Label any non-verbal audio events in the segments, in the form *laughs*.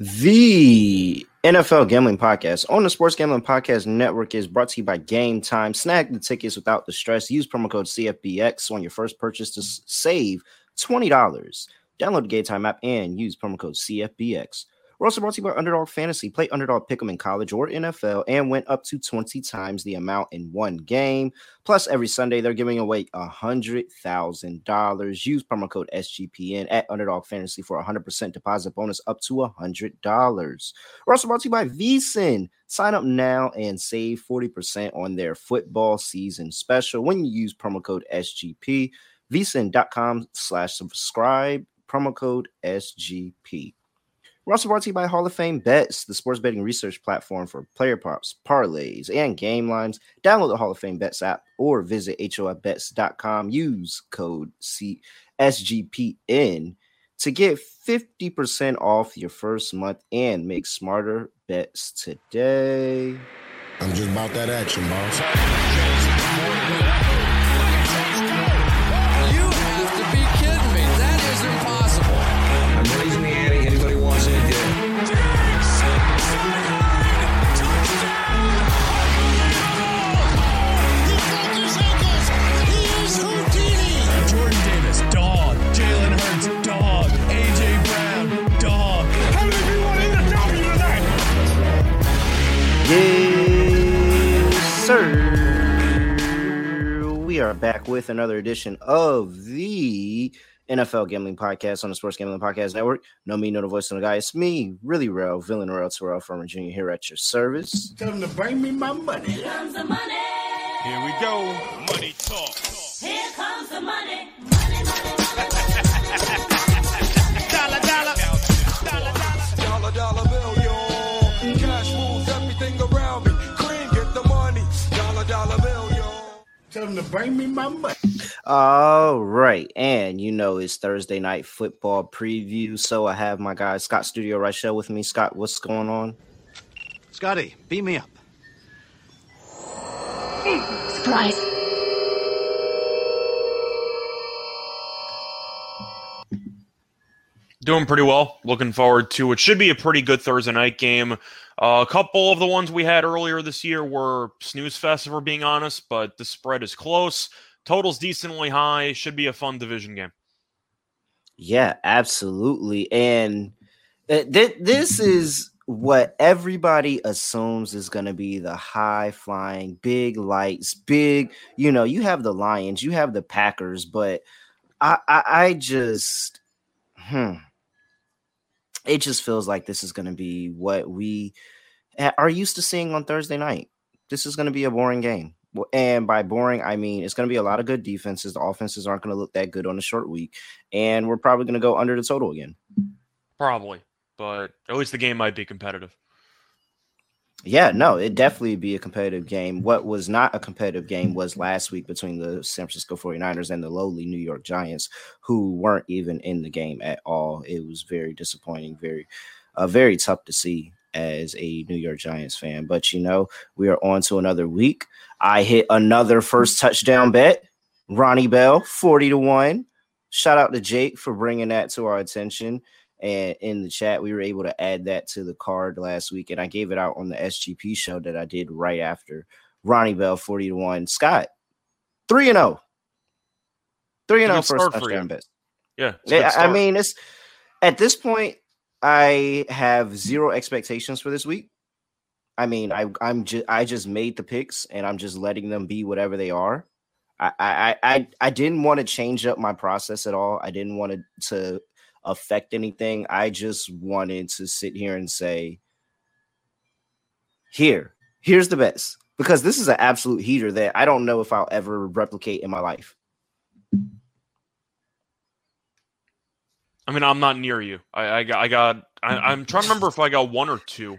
The NFL Gambling Podcast on the Sports Gambling Podcast Network is brought to you by Game Time. Snag the tickets without the stress. Use promo code CFBX on your first purchase to save $20. Download the Game Time app and use promo code CFBX. We're also brought to you by Underdog Fantasy. Play Underdog Pick'em in college or NFL and win up to 20 times the amount in one game. Plus, every Sunday, they're giving away $100,000. Use promo code SGPN at Underdog Fantasy for a 100% deposit bonus up to $100. We're also brought to you by VSIN. Sign up now and save 40% on their football season special when you use promo code SGP. VSIN.com slash subscribe, promo code SGP. We're also brought to you by Hall of Fame Bets, the sports betting research platform for player props, parlays, and game lines. Download the Hall of Fame Bets app or visit HOFBets.com. Use code CSGPN to get 50% off your first month and make smarter bets today. I'm just about that action, boss. Are back with another edition of the NFL Gambling Podcast on the Sports Gambling Podcast Network. No me, no the voice of the guy. It's me, really real, villain real Terrell from Virginia here at your service. Tell them to bring me my money. Here comes the money. Here we go. Money talk. Here comes the money. Money, Tell them to bring me my money. All right. And you know, it's Thursday night football preview. So I have my guy, Scott Studio Reichel, with me. Scott, what's going on? Scotty, beat me up. Surprise. Doing pretty well. Looking forward to it. Should be a pretty good Thursday night game. Uh, a couple of the ones we had earlier this year were snooze fest, if we're being honest, but the spread is close. Total's decently high. Should be a fun division game. Yeah, absolutely. And uh, th- this is what everybody assumes is going to be the high flying, big lights, big. You know, you have the Lions, you have the Packers, but I, I, I just, hmm, it just feels like this is going to be what we are used to seeing on Thursday night. This is going to be a boring game. And by boring, I mean it's going to be a lot of good defenses. The offenses aren't going to look that good on a short week, and we're probably going to go under the total again. Probably, but at least the game might be competitive. Yeah, no, it definitely be a competitive game. What was not a competitive game was last week between the San Francisco 49ers and the lowly New York Giants, who weren't even in the game at all. It was very disappointing, very, uh, very tough to see as a New York Giants fan. But you know, we are on to another week. I hit another first touchdown bet. Ronnie Bell, 40 to 1. Shout out to Jake for bringing that to our attention. And in the chat, we were able to add that to the card last week. And I gave it out on the SGP show that I did right after Ronnie Bell, 40 to 1. Scott, 3 and 0. 3 and 0 Good first start for you. touchdown bet. Yeah, it's a good Yeah, I mean, it's at this point, I have zero expectations for this week. I mean, I I'm just I just made the picks and I'm just letting them be whatever they are. I I I I didn't want to change up my process at all. I didn't want to to affect anything. I just wanted to sit here and say, here, here's the best. Because this is an absolute heater that I don't know if I'll ever replicate in my life. I mean, I'm not near you. I, I got, I got. I, I'm trying to remember if I got one or two.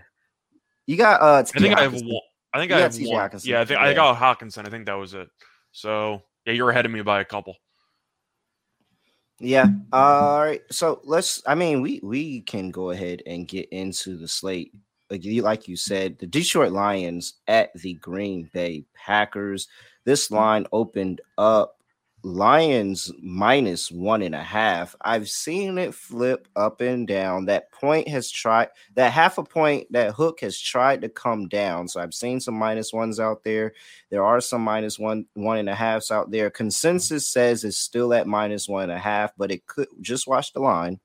You got uh I think I have one. I think You I have one. Hockenson. Yeah, I think I got Hockenson. I think that was it. So yeah, you're ahead of me by a couple. Yeah. All right. So let's. I mean, we we can go ahead and get into the slate. Like you, like you said, the Detroit Lions at the Green Bay Packers. This line opened up Lions minus one and a half. I've seen it flip up and down. That point has tried that half a point, that hook has tried to come down. So I've seen some minus ones out there. There are some minus one, one and a halfs out there. Consensus says it's still at minus one and a half, but it could just watch the line.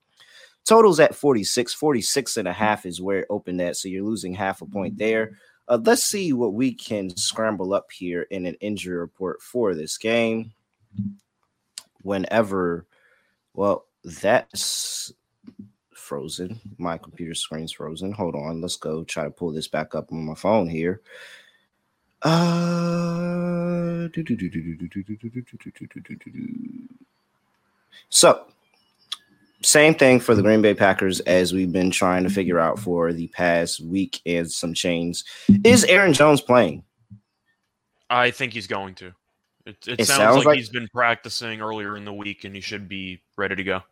Totals at 46, 46 and a half is where it opened at. So you're losing half a point there. Uh, let's see what we can scramble up here in an injury report for this game whenever well that's frozen my computer screen's frozen hold on let's go try to pull this back up on my phone here uh so same thing for the green bay packers as we've been trying to figure out for the past week and some chains is aaron jones playing I think he's going to. It, it, It sounds, sounds like, like- he's been practicing earlier in the week, and he should be ready to go.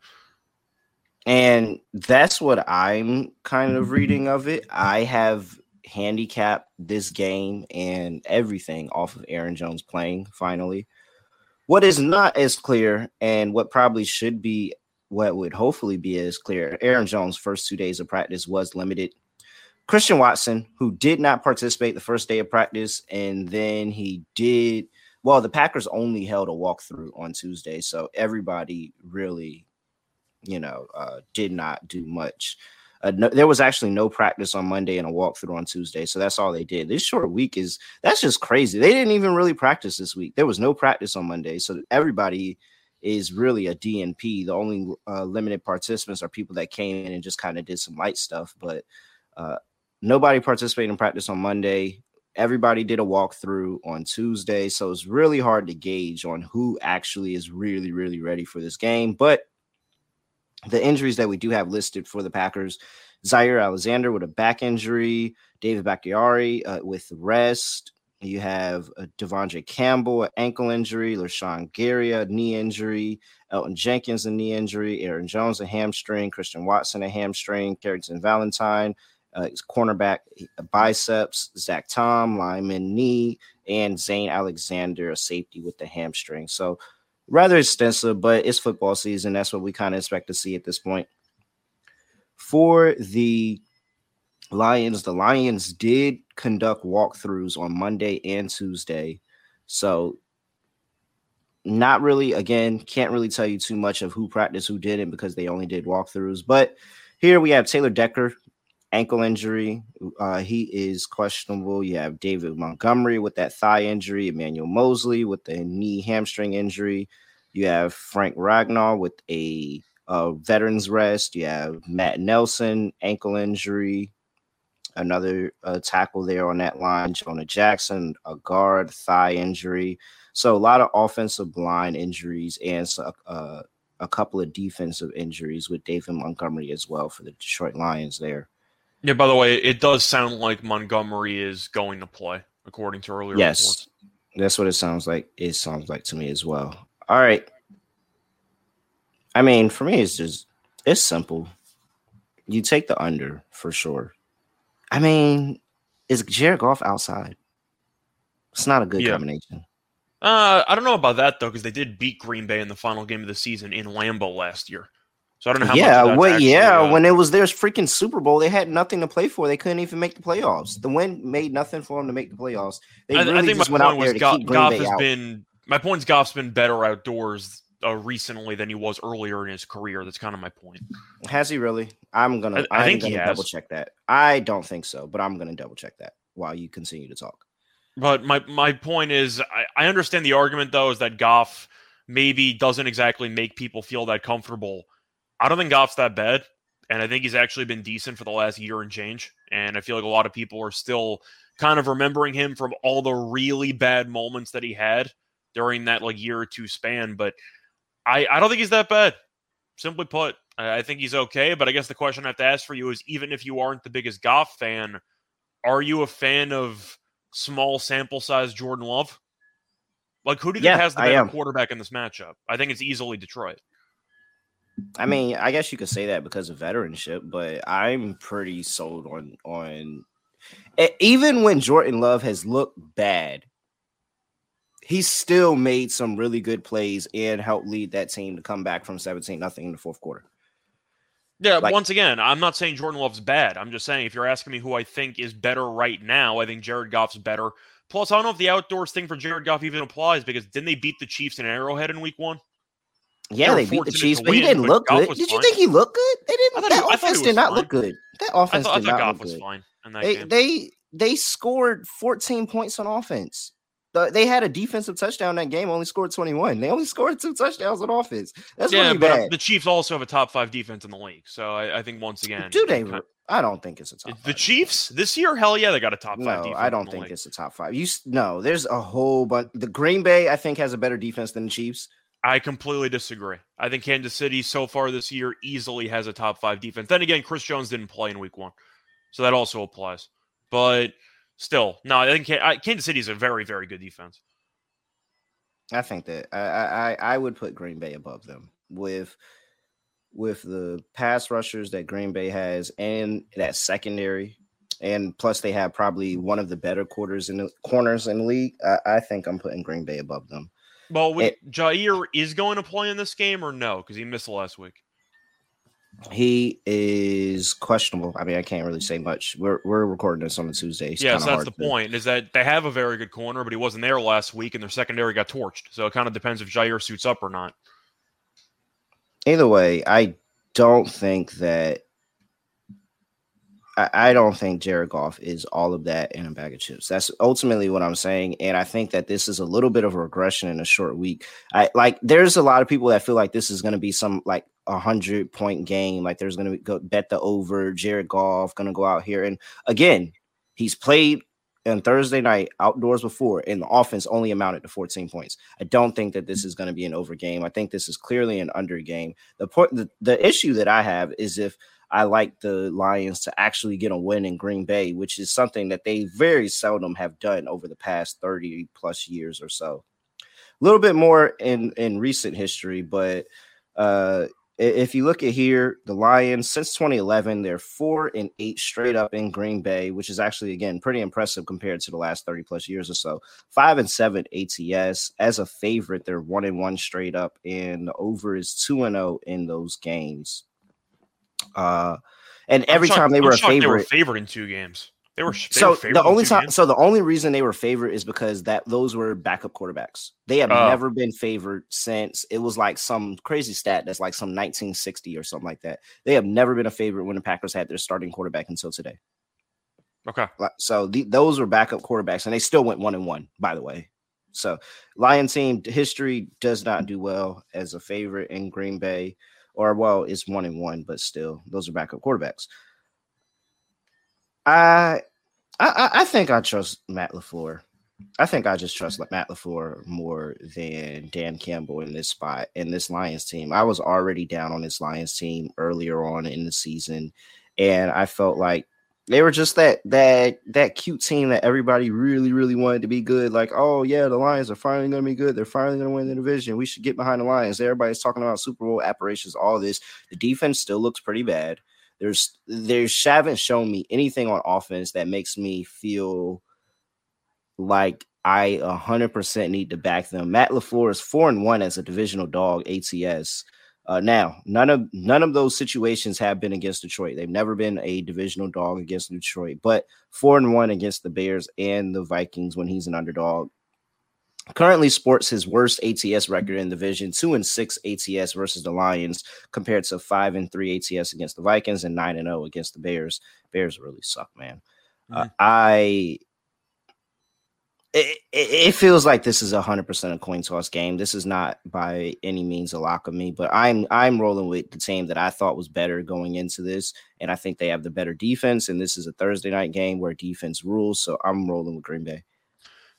And that's what I'm kind of *laughs* reading of it. I have handicapped this game and everything off of Aaron Jones playing finally. What is not as clear and what probably should be what would hopefully be as clear Aaron Jones' first two days of practice was limited. Christian Watson, who did not participate the first day of practice, and then he did well, the Packers only held a walkthrough on Tuesday, so everybody really, you know, uh, did not do much. Uh, no, there was actually no practice on Monday and a walkthrough on Tuesday, so that's all they did. This short week is that's just crazy. They didn't even really practice this week. There was no practice on Monday, so everybody is really a DNP. The only uh, limited participants are people that came in and just kind of did some light stuff, but uh, nobody participated in practice on Monday everybody did a walkthrough on Tuesday, so it's really hard to gauge on who actually is really, really ready for this game. But the injuries that we do have listed for the Packers Zaire Alexander with a back injury, David Bakhtiari uh, with rest. You have uh, Devondre Campbell, an ankle injury, LaShawn Gary, a knee injury, Elgton Jenkins, a knee injury, Aaron Jones, a hamstring, Christian Watson, a hamstring, Carrington Valentine, uh, cornerback biceps, Zach Tom, lineman knee, and Zane Alexander, a safety with the hamstring. So rather extensive, but it's football season. That's what we kind of expect to see at this point. For the Lions, the Lions did conduct walkthroughs on Monday and Tuesday. So not really, again, can't really tell you too much of who practiced, who didn't, because they only did walkthroughs. But here we have Taylor Decker, ankle injury. Uh, he is questionable. You have David Montgomery with that thigh injury, Emmanuel Moseley with the knee hamstring injury. You have Frank Ragnow with a uh, veterans rest. You have Matt Nelson, ankle injury. Another uh, tackle there on that line, Jonah Jackson, a guard, thigh injury. So a lot of offensive line injuries and uh, a couple of defensive injuries with David Montgomery as well for the Detroit Lions there. Yeah, by the way, it does sound like Montgomery is going to play, according to earlier Yes, reports. that's what it sounds like. It sounds like to me as well. All right. I mean, for me, it's just it's simple. You take the under for sure. I mean, is Jared Goff outside? It's not a good Yeah. combination. Uh, I don't know about that though, because they did beat Green Bay in the final game of the season in Lambeau last year. So I don't know how. yeah, of that's well, actually, yeah. uh, when it was their freaking Super Bowl, they had nothing to play for. They couldn't even make the playoffs. The win made nothing for them to make the playoffs. They I, really I think just my went point there was to Go- keep Green Goff Bay has out. been. My point's Goff's been better outdoors uh, recently than he was earlier in his career. That's kind of my point. Has he really? I'm gonna. I- I I'm think he gonna has. double check that. I don't think so, but I'm gonna double check that while you continue to talk. But my my point is, I, I understand the argument though is that Goff maybe doesn't exactly make people feel that comfortable. I don't think Goff's that bad, and I think he's actually been decent for the last year and change. And I feel like a lot of people are still kind of remembering him from all the really bad moments that he had during that like year or two span. But I I don't think he's that bad. Simply put, I, think he's okay. But I guess the question I have to ask for you is, even if you aren't the biggest Goff fan, are you a fan of small sample size Jordan Love? Like, who do you Yeah, think has the better quarterback in this matchup? I think it's easily Detroit. I mean, I guess you could say that because of veteranship, but I'm pretty sold on on even when Jordan Love has looked bad. he still made some really good plays and helped lead that team to come back from 17 nothing in the fourth quarter. Yeah, Like- once again, I'm not saying Jordan Love's bad. I'm just saying if you're asking me who I think is better right now, I think Jared Goff's better. Plus, I don't know if the outdoors thing for Jared Goff even applies because didn't they beat the Chiefs in Arrowhead in week one? Yeah, were they beat the Chiefs, but he didn't look Goff good. Did you think he looked good? They didn't. That he- I offense did not fine. look good. That I offense thought, I did thought not Goff look was good. fine They game. they they scored 14 points on offense. They had a defensive touchdown that game. Only scored 21. They only *laughs* scored two touchdowns on offense. That's yeah, really but uh, bad. the Chiefs also have a top five defense in the league. So I, I think once again, Do they? kind- I don't think it's a top. the. Chiefs this year? Hell yeah, they got a top five No, defense. I don't think league. it's a top five. You no, there's a whole bunch. The Green Bay, I think, has a better defense than the Chiefs. I completely disagree. I think Kansas City so far this year easily has a top five defense. Then again, Chris Jones didn't play in week one, so that also applies. But still, no, I think Kansas City is a very, very good defense. I think that I, I I- would put Green Bay above them with with the pass rushers that Green Bay has and that secondary, and plus they have probably one of the better quarters in the corners in the league. I, I think I'm putting Green Bay above them. Well, It- Jair is going to play in this game or no? Because he missed last week. He is questionable. I mean, I can't really say much. We're we're recording this on a Tuesday. It's yes, kinda that's the to- point. Is that they have a very good corner, but he wasn't there last week, and their secondary got torched. So it kind of depends if Jair suits up or not. either way, I don't think that I, don't think Jared Goff is all of that in a bag of chips. That's ultimately what I'm saying. And I think that this is a little bit of a regression in a short week. I like there's a lot of people that feel like this is gonna be some like a hundred point game. Like there's gonna go bet the over, Jared Goff gonna go out here. And again, he's played on Thursday night outdoors before, and the offense only amounted to 14 points. I don't think that this is going to be an over game. I think this is clearly an under game. The point, the, the issue that I have is if I like the Lions to actually get a win in Green Bay, which is something that they very seldom have done over the past 30 plus years or so. A little bit more in in recent history, but uh if you look at here, the Lions since 2011, they're four and eight straight up in Green Bay, which is actually again pretty impressive compared to the last 30 plus years or so. Five and seven ATS as a favorite, they're one and one straight up, and the over is two and zero in those games. Uh, and every shocked- time they I'm were a shocked They were favorite, favored in two games. They were. They so were the only time, games? so the only reason they were favored is because that those were backup quarterbacks. They have Oh. never been favored since it was like some crazy stat that's like some 1960 or something like that. They have never been a favorite when the Packers had their starting quarterback until today. Okay. So the, those were backup quarterbacks, and they still went one and one. By the way, so Lion team history does not do well as a favorite in Green Bay, or well, it's one and one, but still, those are backup quarterbacks. I, I, I- think I trust Matt Lafleur. I think I just trust Matt Lafleur more than Dan Campbell in this spot in this Lions team. I was already down on this Lions team earlier on in the season, and I felt like they were just that that that cute team that everybody really really wanted to be good. Like, oh yeah, the Lions are finally going to be good. They're finally going to win the division. We should get behind the Lions. Everybody's talking about Super Bowl apparitions. All this. The defense still looks pretty bad. There's there's haven't shown me anything on offense that makes me feel like I 100% need to back them. Matt LaFleur is 4 and 1 as a divisional dog ATS. Uh, now, none of none of those situations have been against Detroit. They've never been a divisional dog against Detroit, but 4 and 1 against the Bears and the Vikings when he's an underdog. Currently sports his worst ATS record in the division, 2 and 6 ATS versus the Lions compared to 5 and 3 ATS against the Vikings and 9 and 0 against the Bears. Bears really suck, man. Uh, I it, it feels like this is a hundred percent a coin toss game. This is not by any means a lock of me, but I'm I'm rolling with the team that I thought was better going into this, and I think they have the better defense. And this is a Thursday night game where defense rules, so I'm rolling with Green Bay.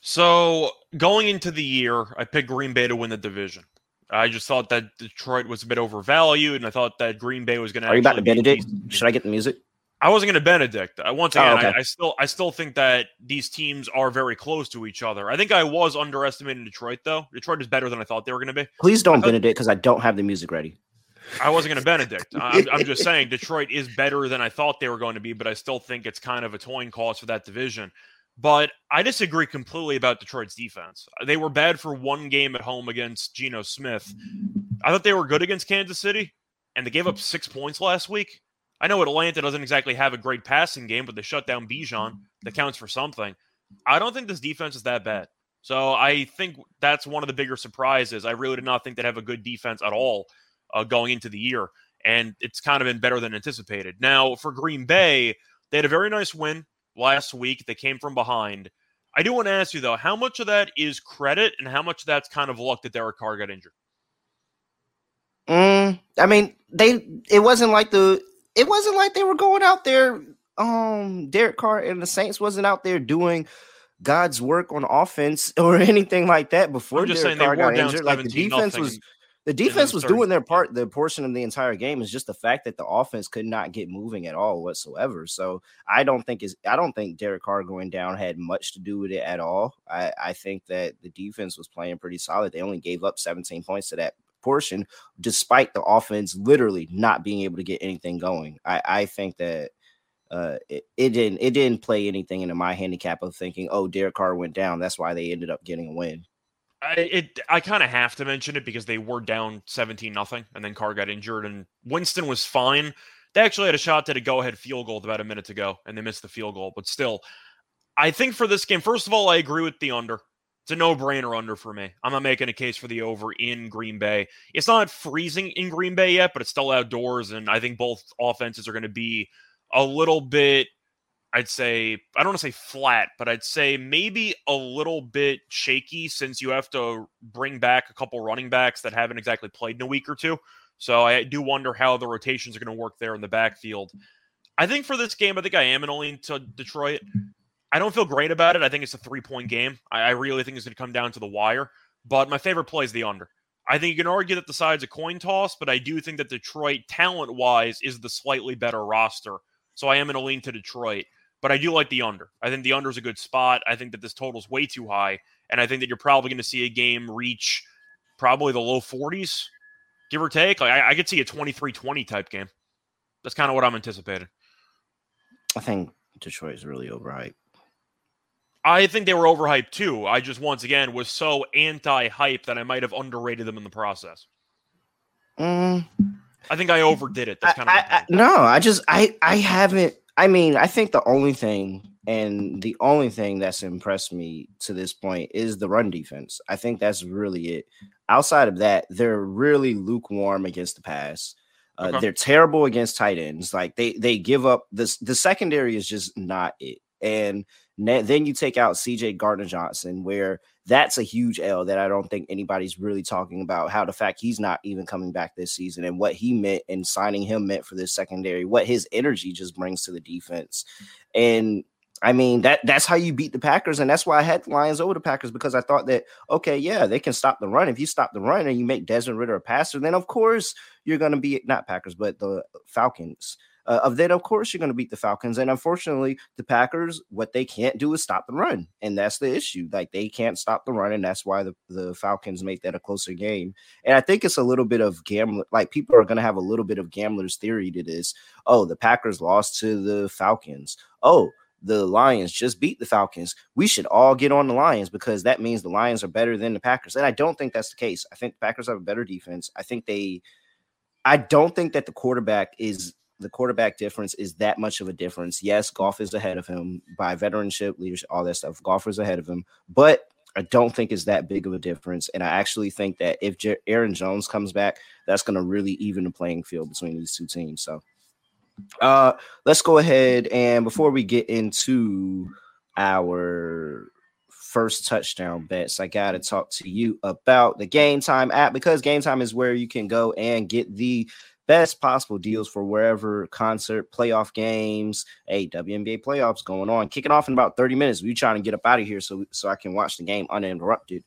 So going into the year, I picked Green Bay to win the division. I just thought that Detroit was a bit overvalued, and I thought that Green Bay was going to. Are you about to Benedict? Should I get the music? I wasn't going to Benedict. Uh, oh, I, once Oh, again, okay. I, I still, I still think that these teams are very close to each other. I think I was underestimating Detroit, though. Detroit is better than I thought they were going to be. Please don't thought- Benedict because I don't have the music ready. I wasn't going to Benedict. *laughs* I'm, I'm just saying Detroit is better than I thought they were going to be, but I still think it's kind of a toying cost for that division. But I disagree completely about Detroit's defense. They were bad for one game at home against Geno Smith. I thought they were good against Kansas City, and they gave up six points last week. I know Atlanta doesn't exactly have a great passing game, but they shut down Bijan. That counts for something. I don't think this defense is that bad. So I think that's one of the bigger surprises. I really did not think they'd have a good defense at all uh, going into the year, and it's kind of been better than anticipated. Now for Green Bay, they had a very nice win last week. They came from behind. I do want to ask you though, how much of that is credit, and how much of that's kind of luck that Derek Carr got injured? Mm, I mean, they it wasn't like the it wasn't like they were going out there. Um, Derek Carr and the Saints wasn't out there doing God's work on offense *laughs* or anything like that before I'm just Derek Carr got injured. Like the defense was the defense was doing their part. The portion of the entire game is just the fact that the offense could not get moving at all whatsoever. So I don't think is I don't think Derek Carr going down had much to do with it at all. I, I think that the defense was playing pretty solid. They only gave up 17 points to that portion, despite the offense literally not being able to get anything going. I, I think that uh, it, it didn't it didn't play anything into my handicap of thinking, oh, Derek Carr went down. That's why they ended up getting a win. I it I kind of have to mention it because they were down 17 nothing and then Carr got injured and Winston was fine. They actually had a shot at a go ahead field goal about a minute to go and they missed the field goal. But still, I think for this game, first of all, I agree with the under. It's a no brainer under for me. I'm not making a case for the over in Green Bay. It's not freezing in Green Bay yet, but it's still outdoors. And I think both offenses are going to be a little bit, I'd say, I don't want to say flat, but I'd say maybe a little bit shaky since you have to bring back a couple running backs that haven't exactly played in a week or two. So I do wonder how the rotations are going to work there in the backfield. I think for this game, I think I am an only to Detroit. I don't feel great about it. I think it's a three point game. I, I really think it's going to come down to the wire. But my favorite play is the under. I think you can argue that the side's a coin toss, but I do think that Detroit, talent wise, is the slightly better roster. So I am going to lean to Detroit. But I do like the under. I think the under is a good spot. I think that this total's way too high. And I think that you're probably going to see a game reach probably the low 40s, give or take. Like I, I could see a 23 20 type game. That's kind of what I'm anticipating. I think Detroit is really overhyped. I think they were overhyped too. I just once again was so anti-hype that I might have underrated them in the process. Mm, I think I overdid it. That's kind I, my I, I- no. I just I I haven't. I mean, I think the only thing and the only thing that's impressed me to this point is the run defense. I think that's really it. Outside of that, they're really lukewarm against the pass. Uh, Okay. They're terrible against tight ends. Like they they give up this. The secondary is just not it. And then you take out C.J. Gardner Johnson, where that's a huge L that I don't think anybody's really talking about. How the fact he's not even coming back this season and what he meant and signing him meant for this secondary, what his energy just brings to the defense. And I mean that that's how you beat the Packers, and that's why I had Lions over the Packers because I thought that okay, yeah, they can stop the run. If you stop the run and you make Desmond Ridder a passer, then of course you're going to be not Packers, but the Falcons. Uh, of then, of course, you're going to beat the Falcons. And unfortunately, the Packers, what they can't do is stop the run, and that's the issue. Like they can't stop the run, and that's why the, the Falcons make that a closer game. And I think it's a little bit of gambler. Like people are going to have a little bit of gambler's theory to this. Oh, the Packers lost to the Falcons. Oh, the Lions just beat the Falcons. We should all get on the Lions because that means the Lions are better than the Packers. And I don't think that's the case. I think the Packers have a better defense. I think they I don't think that the quarterback is the quarterback difference is that much of a difference. Yes, Goff is ahead of him by veteranship, leadership, all that stuff. Goff is ahead of him, but I don't think it's that big of a difference. And I actually think that if J- Aaron Jones comes back, that's going to really even the playing field between these two teams. So, uh, let's go ahead and before we get into our first touchdown bets, I got to talk to you about the Game Time app because Game Time is where you can go and get the best possible deals for wherever concert, playoff games, hey, WNBA playoffs going on, kicking off in about 30 minutes. We trying to get up out of here so so I can watch the game uninterrupted.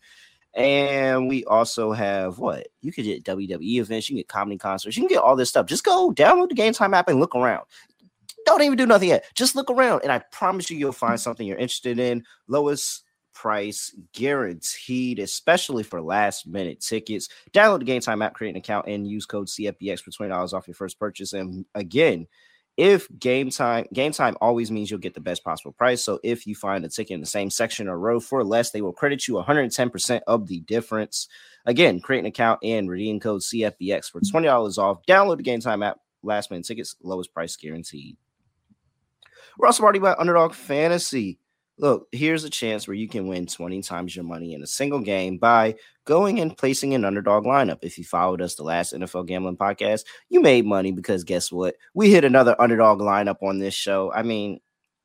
And we also have what you could get WWE events, you can get comedy concerts, you can get all this stuff. Just go download the Game Time app and look around. Don't even do nothing yet. Just look around, and I promise you, you'll find something you're interested in. Lowest price guaranteed, especially for last minute tickets. Download the Game Time app, create an account, and use code CFBX for twenty dollars off your first purchase. And again, if game time game time always means you'll get the best possible price. So if you find a ticket in the same section or row for less, they will credit you 110% of the difference. Again, create an account and redeem code CFBX for $20 off. Download the game time app. Last minute tickets, lowest price guaranteed. We're also already about underdog fantasy. Look, here's a chance where you can win 20 times your money in a single game by going and placing an underdog lineup. If you followed us the last NFL gambling podcast, you made money because guess what? We hit another underdog lineup on this show. I mean,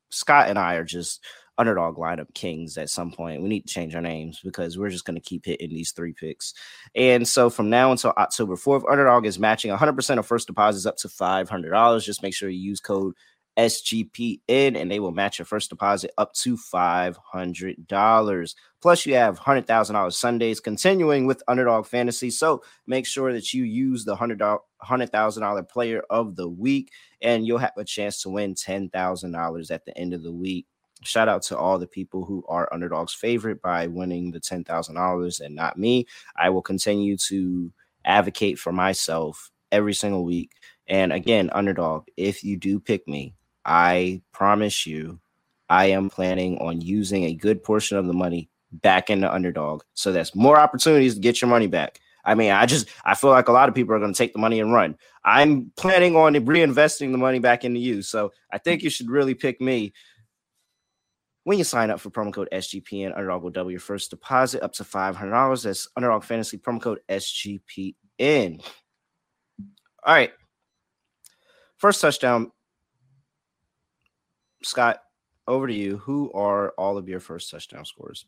Scott and I are just underdog lineup kings at some point. We need to change our names because we're just going to keep hitting these three picks. And so from now until October 4th, underdog is matching 100% of first deposits up to $500. Just make sure you use code SGPN and they will match your first deposit up to $500. Plus, you have $100,000 Sundays continuing with Underdog Fantasy. So make sure that you use the $100,000 $100, player of the week and you'll have a chance to win $10,000 at the end of the week. Shout out to all the people who are Underdog's favorite by winning the $10,000 and not me. I will continue to advocate for myself every single week. And again, Underdog, if you do pick me, I promise you, I am planning on using a good portion of the money back into underdog. So that's more opportunities to get your money back. I mean, I just I feel like a lot of people are going to take the money and run. I'm planning on reinvesting the money back into you. So I think you should really pick me. When you sign up for promo code SGPN, Underdog will double your first deposit up to $500. That's Underdog Fantasy promo code SGPN. All right. First touchdown Scott, over to you. Who are all of your first touchdown scores?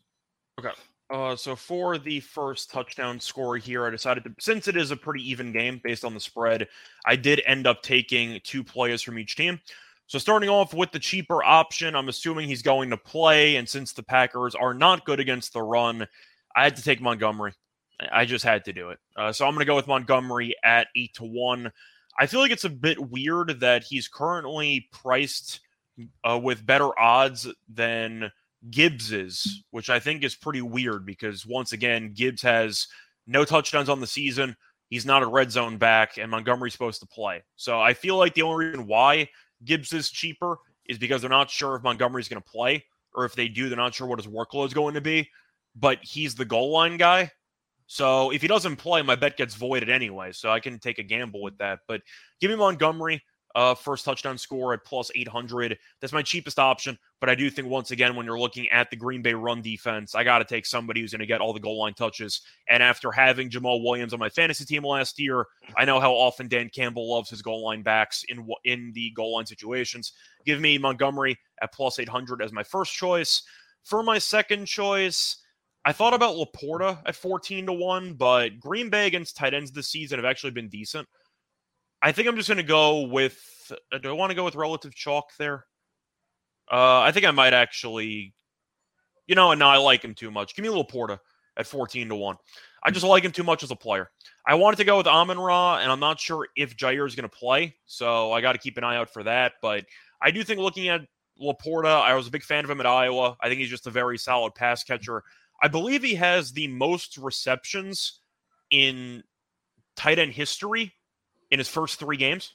Okay. Uh, so for the first touchdown score here, I decided to, since it is a pretty even game based on the spread, I did end up taking two players from each team. So starting off with the cheaper option, I'm assuming he's going to play, and since the Packers are not good against the run, I had to take Montgomery. I just had to do it. Uh, so I'm going to go with Montgomery at eight to one. I feel like it's a bit weird that he's currently priced uh, with better odds than Gibbs's, which I think is pretty weird because once again, Gibbs has no touchdowns on the season. He's not a red zone back, and Montgomery's supposed to play. So I feel like the only reason why Gibbs is cheaper is because they're not sure if Montgomery's going to play, or if they do, they're not sure what his workload is going to be. But he's the goal line guy. So if he doesn't play, my bet gets voided anyway. So I can take a gamble with that. But give me Montgomery uh, first touchdown score at plus 800. That's my cheapest option. But I do think, once again, when you're looking at the Green Bay run defense, I got to take somebody who's going to get all the goal line touches. And after having Jamaal Williams on my fantasy team last year, I know how often Dan Campbell loves his goal line backs in in the goal line situations. Give me Montgomery at plus 800 as my first choice. For my second choice, I thought about Laporta at 14 to 1, but Green Bay against tight ends this season have actually been decent. I think I'm just going to go with. Uh, do I want to go with relative chalk there? Uh, I think I might actually. You know, and no, I like him too much. Give me a little Porta at 14 to 1. I just like him too much as a player. I wanted to go with Amon Ra, and I'm not sure if Jair is going to play, so I got to keep an eye out for that. But I do think looking at Laporta, I was a big fan of him at Iowa. I think he's just a very solid pass catcher. I believe he has the most receptions in tight end history in his first three games.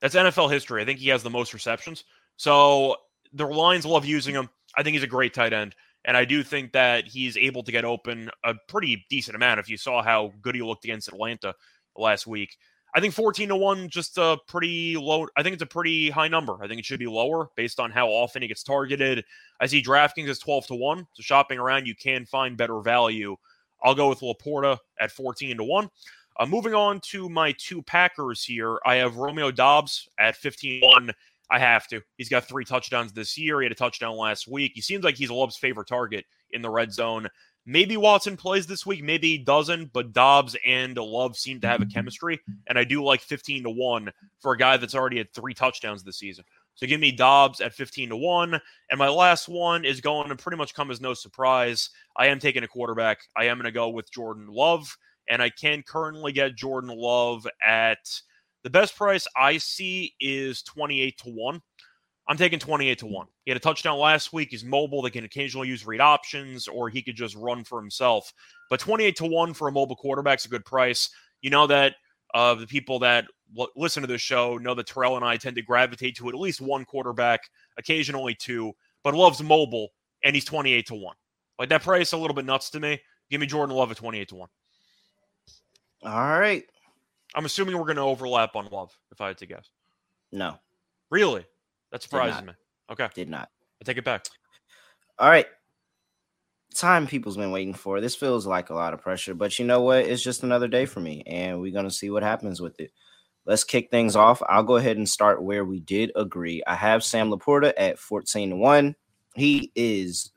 That's NFL history. I think he has the most receptions. So the Lions love using him. I think he's a great tight end. And I do think that he's able to get open a pretty decent amount if you saw how good he looked against Atlanta last week. I think 14 to 1 just a pretty low I think it's a pretty high number. I think it should be lower based on how often he gets targeted. I see DraftKings is 12 to 1. So shopping around you can find better value. I'll go with Laporta at 14 to 1. Uh, moving on to my two Packers here, I have Romeo Doubs at 15 1. I have to. He's got three touchdowns this year. He had a touchdown last week. He seems like he's Love's favorite target in the red zone. Maybe Watson plays this week, maybe he doesn't, but Doubs and Love seem to have a chemistry. And I do like 15 to 1 for a guy that's already had three touchdowns this season. So give me Doubs at 15 to 1. And my last one is going to pretty much come as no surprise. I am taking a quarterback. I am going to go with Jordan Love and I can currently get Jordan Love at the best price I see is 28 to 1. I'm taking 28 to 1. He had a touchdown last week. He's mobile. They can occasionally use read options, or he could just run for himself. But 28 to 1 for a mobile quarterback is a good price. You know that uh, the people that l- listen to this show know that Terrell and I tend to gravitate to at least one quarterback, occasionally two, but loves mobile, and he's 28 to 1. Like that price a little bit nuts to me. Give me Jordan Love at 28 to 1. All right. I'm assuming we're going to overlap on Love, if I had to guess. No, Really? That surprises me. Okay, did not. I take it back. All right. Time people's been waiting for. This feels like a lot of pressure, but you know what? It's just another day for me, and we're going to see what happens with it. Let's kick things off. I'll go ahead and start where we did agree. I have Sam Laporta at 14 to 1. He is,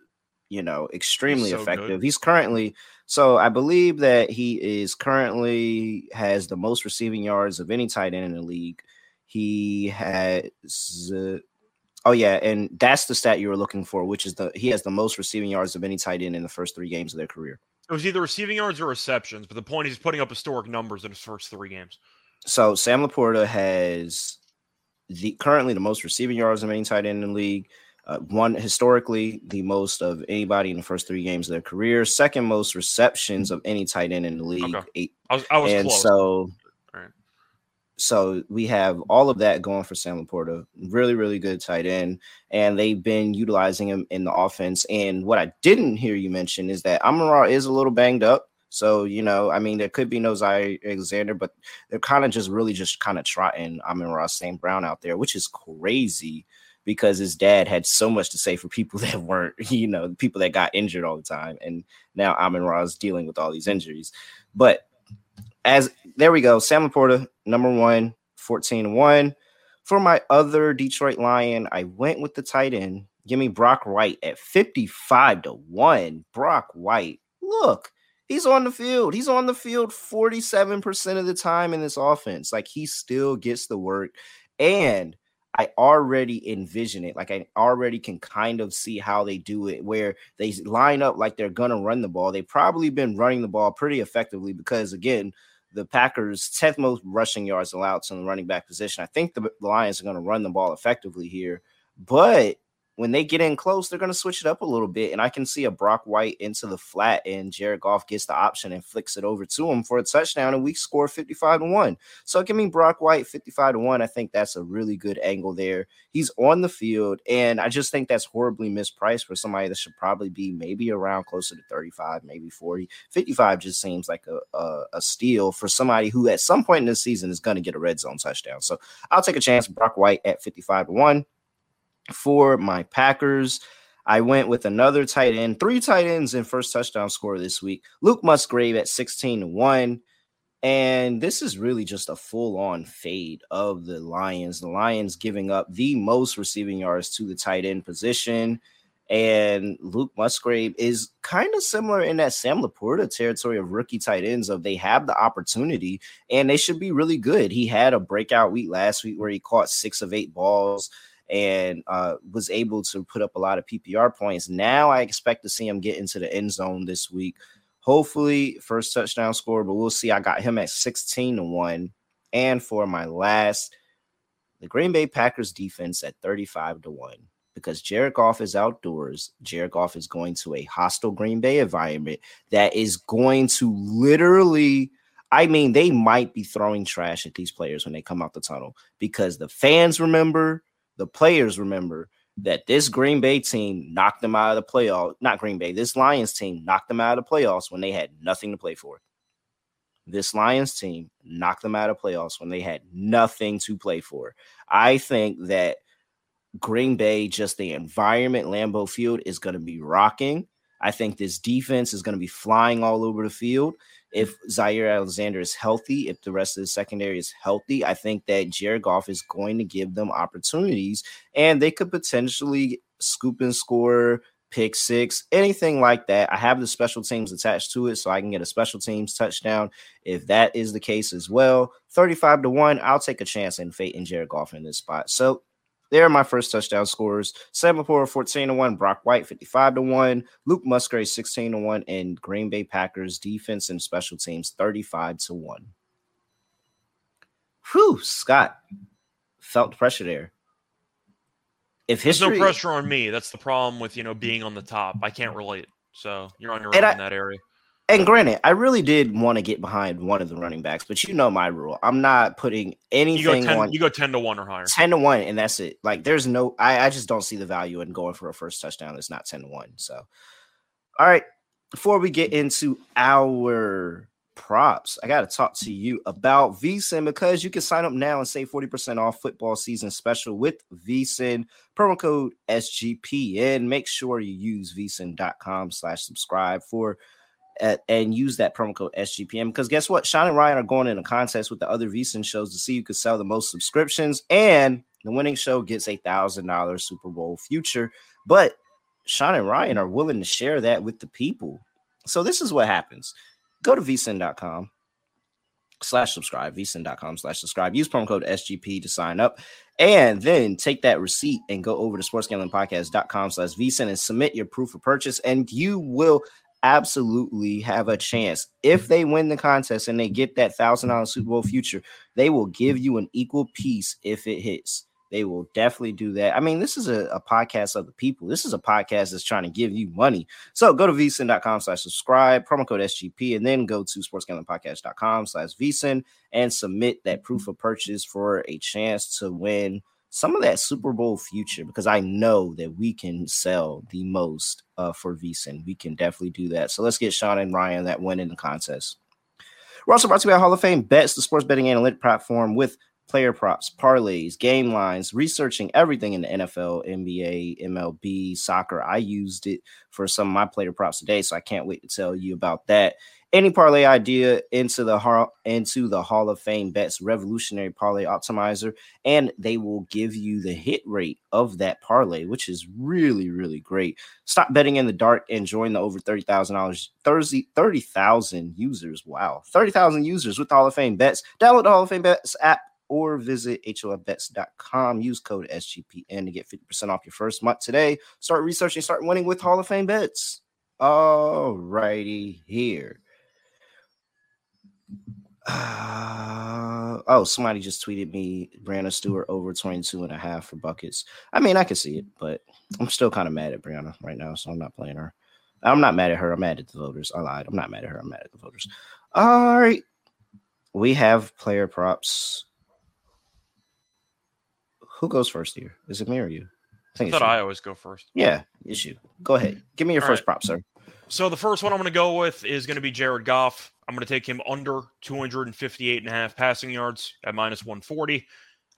you know, extremely so good. effective. He's currently so I believe that he is currently has the most receiving yards of any tight end in the league. He has uh, Oh yeah, and that's the stat you were looking for, which is the he has the most receiving yards of any tight end in the first three games of their career. It was either receiving yards or receptions, but the point is he's putting up historic numbers in his first three games. So Sam Laporta has the currently the most receiving yards of any tight end in the league. Uh, one historically the most of anybody in the first three games of their career. Second most receptions of any tight end in the league. Okay. Eight. I was, I was and close. so Alright. so we have all of that going for Sam Laporta. Really, really good tight end, and they've been utilizing him in the offense. And what I didn't hear you mention is that Amon is a little banged up. So you know, I mean, there could be no Zaire Alexander, but they're kind of just really just kind of trotting Amon-Ra St. Brown out there, which is crazy because his dad had so much to say for people *laughs* that weren't, you know, people that got injured all the time, and now Amon-Ra's dealing with all these injuries. But as there we go, Sam Laporta, number one, 14 1. For my other Detroit Lion, I went with the tight end. Give me Brock Wright at 55 to 1. Brock Wright, look, he's on the field. He's on the field 47% of the time in this offense. Like he still gets the work. And I already envision it. Like I already can kind of see how they do it, where they line up like they're gonna run the ball. They've probably been running the ball pretty effectively because again, the Packers' 10th most rushing yards allowed to the running back position. I think the Lions are to run the ball effectively here, but when they get in close, they're going to switch it up a little bit. And I can see a Brock Wright into the flat, and Jared Goff gets the option and flicks it over to him for a touchdown, and we score 55 to 1. So give me Brock Wright 55 to 1. I think that's a really good angle there. He's on the field, and I just think that's horribly mispriced for somebody that should probably be maybe around closer to 35, maybe 40. 55 just seems like a, a, a steal for somebody who at some point in the season is going to get a red zone touchdown. So I'll take a chance. Brock Wright at 55 to 1 for my Packers. I went with another tight end, three tight ends in first touchdown score this week. Luke Musgrave at 16 to 1. And this is really just a full on fade of the Lions. The Lions giving up the most receiving yards to the tight end position. And Luke Musgrave is kind of similar in that Sam Laporta territory of rookie tight ends of they have the opportunity and they should be really good. He had a breakout week last week where he caught six of eight balls and uh, was able to put up a lot of PPR points. Now I expect to see him get into the end zone this week. Hopefully, first touchdown score, but we'll see. I got him at 16 to 1. And for my last, the Green Bay Packers defense at 35 to 1. Because Jared Goff is outdoors. Jared Goff is going to a hostile Green Bay environment that is going to literally I mean, they might be throwing trash at these players when they come out the tunnel because the fans remember, the players remember that this Green Bay team knocked them out of the playoffs. Not Green Bay, this Lions team knocked them out of the playoffs when they had nothing to play for. This Lions team knocked them out of playoffs when they had nothing to play for. I think that Green Bay, just the environment, Lambeau Field is going to be rocking. I think this defense is going to be flying all over the field. If Zaire Alexander is healthy, if the rest of the secondary is healthy, I think that Jared Goff is going to give them opportunities and they could potentially scoop and score, pick six, anything like that. I have the special teams attached to it, so I can get a special teams touchdown if that is the case as well. 35 to 1, I'll take a chance in fate and Jared Goff in this spot. So there are my first touchdown scores. Sam Laporta 14 to 1, Brock Wright 55 to 1, Luke Musgrave 16 to 1, and Green Bay Packers defense and special teams 35 to 1. Whew, Scott felt pressure there. If history, There's no pressure on me. That's the problem with you know being on the top. I can't relate. So you're on your own I- in that area. And granted, I really did want to get behind one of the running backs, but you know my rule. I'm not putting You go anything ten. on You go ten to one or higher. 10 to 1 and that's it like there's no I, I just don't see the value in going for a first touchdown that's not 10 to 1 so all right before we get into our props i got to talk to you about vsin because you can sign up now and save 40% off football season special with vsin promo code sgpn make sure you use vsin.com slash subscribe for uh, and use that promo code SGPN because guess what? Sean and Ryan are going in a contest with the other VSIN shows to see who could sell the most subscriptions, and the winning show gets a thousand dollar Super Bowl future. But Sean and Ryan are willing to share that with the people. So this is what happens: go to vsin.com slash subscribe, vsin.com slash subscribe. Use promo code SGP to sign up, and then take that receipt and go over to sportsgamblingpodcast.com slash vsin and submit your proof of purchase, and you will absolutely have a chance. If mm-hmm. they win the contest and they get that thousand dollar Super Bowl future, they will give you an equal piece if it hits. They will definitely do that. I mean, this is a, a podcast of the people. This is a podcast that's trying to give you money. So go to vsin.com slash subscribe, promo code SGP, and then go to sportsgamblingpodcast.com slash vsin and submit that proof of purchase for a chance to win some of that Super Bowl future because I know that we can sell the most uh, for VSIN. We can definitely do that. So let's get Sean and Ryan that win in the contest. We're also brought to you by Hall of Fame Bets, the sports betting analytic platform with player props, parlays, game lines, researching everything in the NFL, NBA, MLB, soccer. I used it for some of my player props today, so I can't wait to tell you about that. Any parlay idea into the Hall into the Hall of Fame bets revolutionary parlay optimizer, and they will give you the hit rate of that parlay, which is really really great. Stop betting in the dark and join the over thirty thousand dollars 30 30,000 users. Wow, thirty thousand users with the Hall of Fame bets. Download the Hall of Fame bets app or visit HOFBets.com. Use code SGPN to get 50% off your first month today. Start researching, start winning with Hall of Fame bets. All righty here. Uh, oh, somebody just tweeted me Breanna Stewart over 22 and a half for buckets. I mean, I can see it, but I'm still kind of mad at Brianna right now, so I'm not playing her. I'm not mad at her. I'm mad at the voters. I lied. I'm not mad at her. I'm mad at the voters. All right. We have player props. Who goes first here? Is it me or you? I I thought you. I always go first. Yeah, it's you. Go ahead. Give me your All first right. prop, sir. So the first one I'm going to go with is going to be Jared Goff. I'm going to take him under 258 and a half passing yards at minus 140.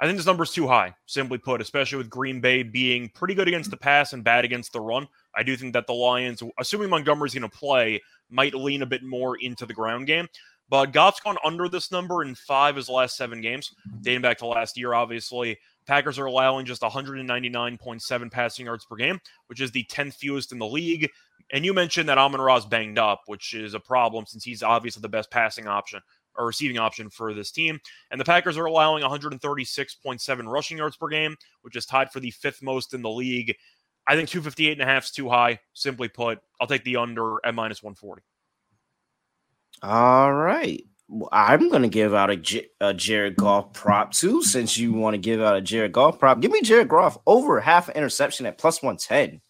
I think this number is too high, simply put, especially with Green Bay being pretty good against the pass and bad against the run. I do think that the Lions, assuming Montgomery's going to play, might lean a bit more into the ground game. But Goff's gone under this number in five of his last seven games, dating back to last year, obviously. Packers are allowing just 199.7 passing yards per game, which is the 10th fewest in the league. And you mentioned that Amon-Ra's banged up, which is a problem since he's obviously the best passing option or receiving option for this team. And the Packers are allowing 136.7 rushing yards per game, which is tied for the fifth most in the league. I think 258 and a half is too high. Simply put, I'll take the under at minus 140. All right. I'm going to give out a, Jared Goff prop too, since you want to give out a Jared Goff prop. Give me Jared Goff over half an interception at plus 110.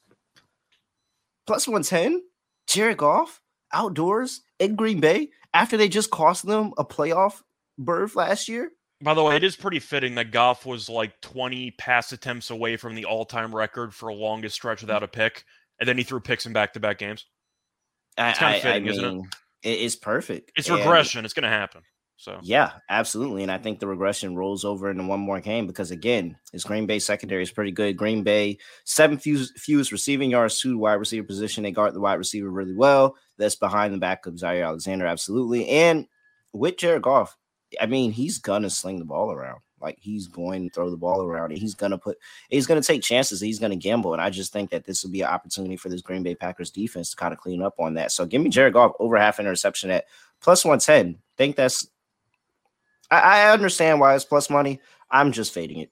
Plus 110? Jared Goff outdoors in Green Bay after they just cost them a playoff berth last year? By the way, it is pretty fitting that Goff was like 20 pass attempts away from the all time record for longest stretch without a pick. And then he threw picks in back to back games. It's kinda I- fitting, I isn't it? It is perfect. It's And- regression. It's going to happen. So Yeah, absolutely. And I think the regression rolls over into one more game because again, his Green Bay secondary is pretty good. Green Bay, seven fewest, fewest receiving yards to wide receiver position. They guard the wide receiver really well. That's behind the back of Jaire Alexander, absolutely. And with Jared Goff, I mean, he's gonna sling the ball around. Like he's going to throw the ball around and he's gonna put he's gonna take chances, he's gonna gamble. And I just think that this will be an opportunity for this Green Bay Packers defense to kind of clean up on that. So give me Jared Goff over half interception at plus 110. Think that's I, I understand why it's plus money. I'm just fading it.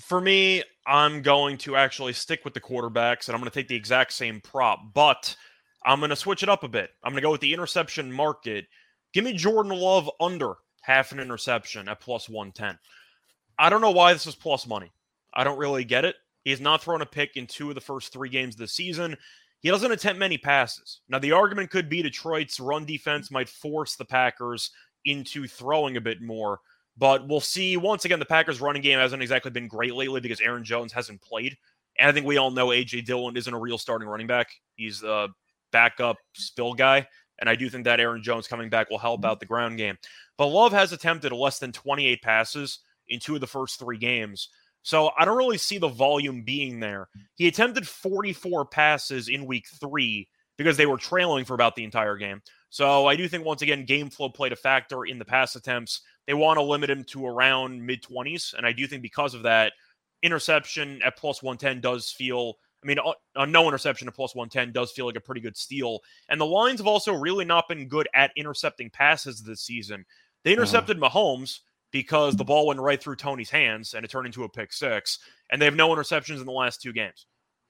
for me, I'm going to actually stick with the quarterbacks and I'm going to take the exact same prop, but I'm going to switch it up a bit. I'm going to go with the interception market. Give me Jordan Love under half an interception at plus 110. I don't know why this is plus money. I don't really get it. He's not thrown a pick in two of the first three games of the season. he doesn't attempt many passes. Now, the argument could be Detroit's run defense might force the Packers into throwing a bit more. But we'll see. Once again, the Packers' running game hasn't exactly been great lately because Aaron Jones hasn't played. And I think we all know AJ Dillon isn't a real starting running back. He's a backup spill guy. And I do think that Aaron Jones coming back will help mm-hmm. out the ground game. But Love has attempted less than 28 passes in two of the first three games. So I don't really see the volume being there. He attempted 44 passes in week three because they were trailing for about the entire game. So I do think once again, game flow played a factor in the pass attempts. They want to limit him to around mid 20s. And I do think because of that, interception at plus 110 does feel, I mean, no interception at plus 110 does feel like a pretty good steal. And the Lions have also really not been good at intercepting passes this season. They uh-huh. intercepted Mahomes because the ball went right through Toney's hands and it turned into a pick six. And they have no interceptions in the last two games.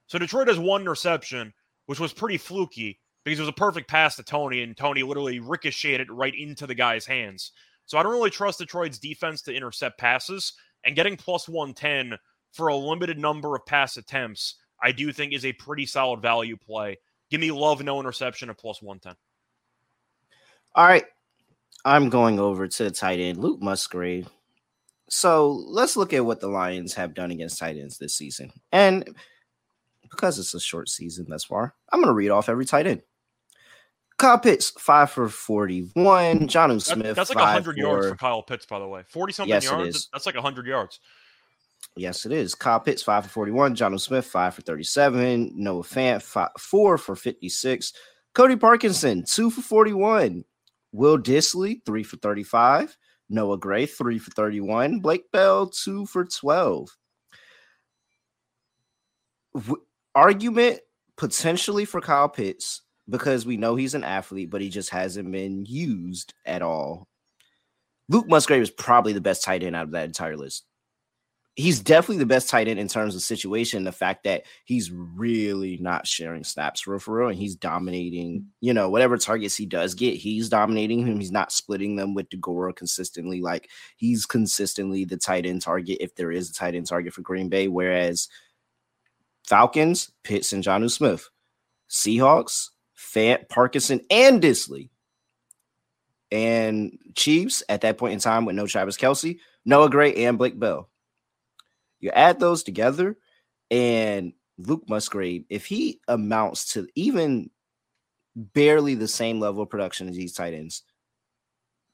So Detroit has one interception, which was pretty fluky because it was a perfect pass to Toney, and Toney literally ricocheted it right into the guy's hands. So I don't really trust Detroit's defense to intercept passes, and getting plus 110 for a limited number of pass attempts, I do think is a pretty solid value play. Give me love no interception at plus 110. All right. I'm going over to the tight end, Luke Musgrave. So let's look at what the Lions have done against tight ends this season. And because it's a short season thus far, I'm going to read off every tight end. Kyle Pitts, five for 41. John That- Smith, that's like five 100 yards for- for Kyle Pitts, by the way. 40 something Yes, it yards. is. That's like 100 yards. Yes, it is. Kyle Pitts, five for 41. Jonnu Smith, five for 37. Noah Fant, five, four for 56. Colby Parkinson, two for 41. Will Dissly, three for 35. Noah Gray, three for 31. Blake Bell, two for 12. W- argument potentially for Kyle Pitts because we know he's an athlete, but he just hasn't been used at all. Luke Musgrave is probably the best tight end out of that entire list he's definitely the best tight end in terms of situation. The fact that he's really not sharing snaps for real, for real, and he's dominating, mm-hmm. you know, whatever targets he does get, he's dominating him. He's not splitting them with Deguara consistently. Like he's consistently the tight end target if there is a tight end target for Green Bay. Whereas Falcons, Pitts and Jonnu Smith, Seahawks, Fant, Parkinson, and Dissly. And Chiefs at that point in time with no Travis Kelce, Noah Gray, and Blake Bell. You add those together, and Luke Musgrave, if he amounts to even barely the same level of production as these tight ends,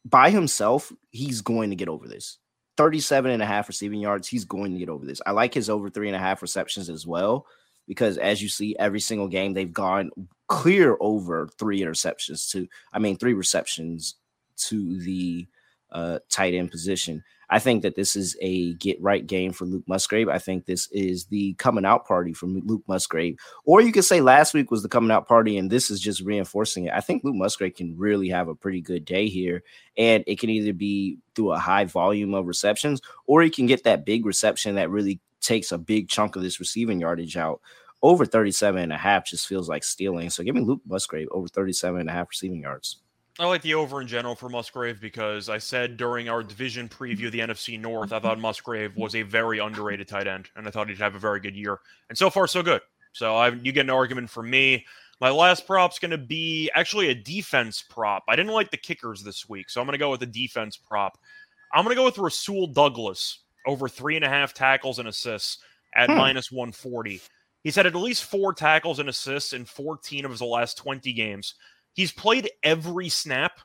by himself, he's going to get over this. 37 and a half receiving yards, he's going to get over this. I like his over three and a half receptions as well, because as you see, every single game they've gone clear over three interceptions to, I mean, three receptions to the uh, tight end position. I think that this is a get right game for Luke Musgrave. I think this is the coming out party for Luke Musgrave. Or you could say last week was the coming out party, and this is just reinforcing it. I think Luke Musgrave can really have a pretty good day here. And it can either be through a high volume of receptions, or he can get that big reception that really takes a big chunk of this receiving yardage out. Over 37 and a half just feels like stealing. So give me Luke Musgrave over 37 and a half receiving yards. I like the over in general for Musgrave because I said during our division preview of the NFC North, I thought Musgrave was a very underrated tight end, and I thought he'd have a very good year. And so far, so good. So I, you get an argument from me. My last prop's going to be actually a defense prop. I didn't like the kickers this week, so I'm going to go with a defense prop. I'm going to go with Rasul Douglas over three and a half tackles and assists at Hmm. minus 140. He's had at least four tackles and assists in 14 of his last 20 games. He's played every snap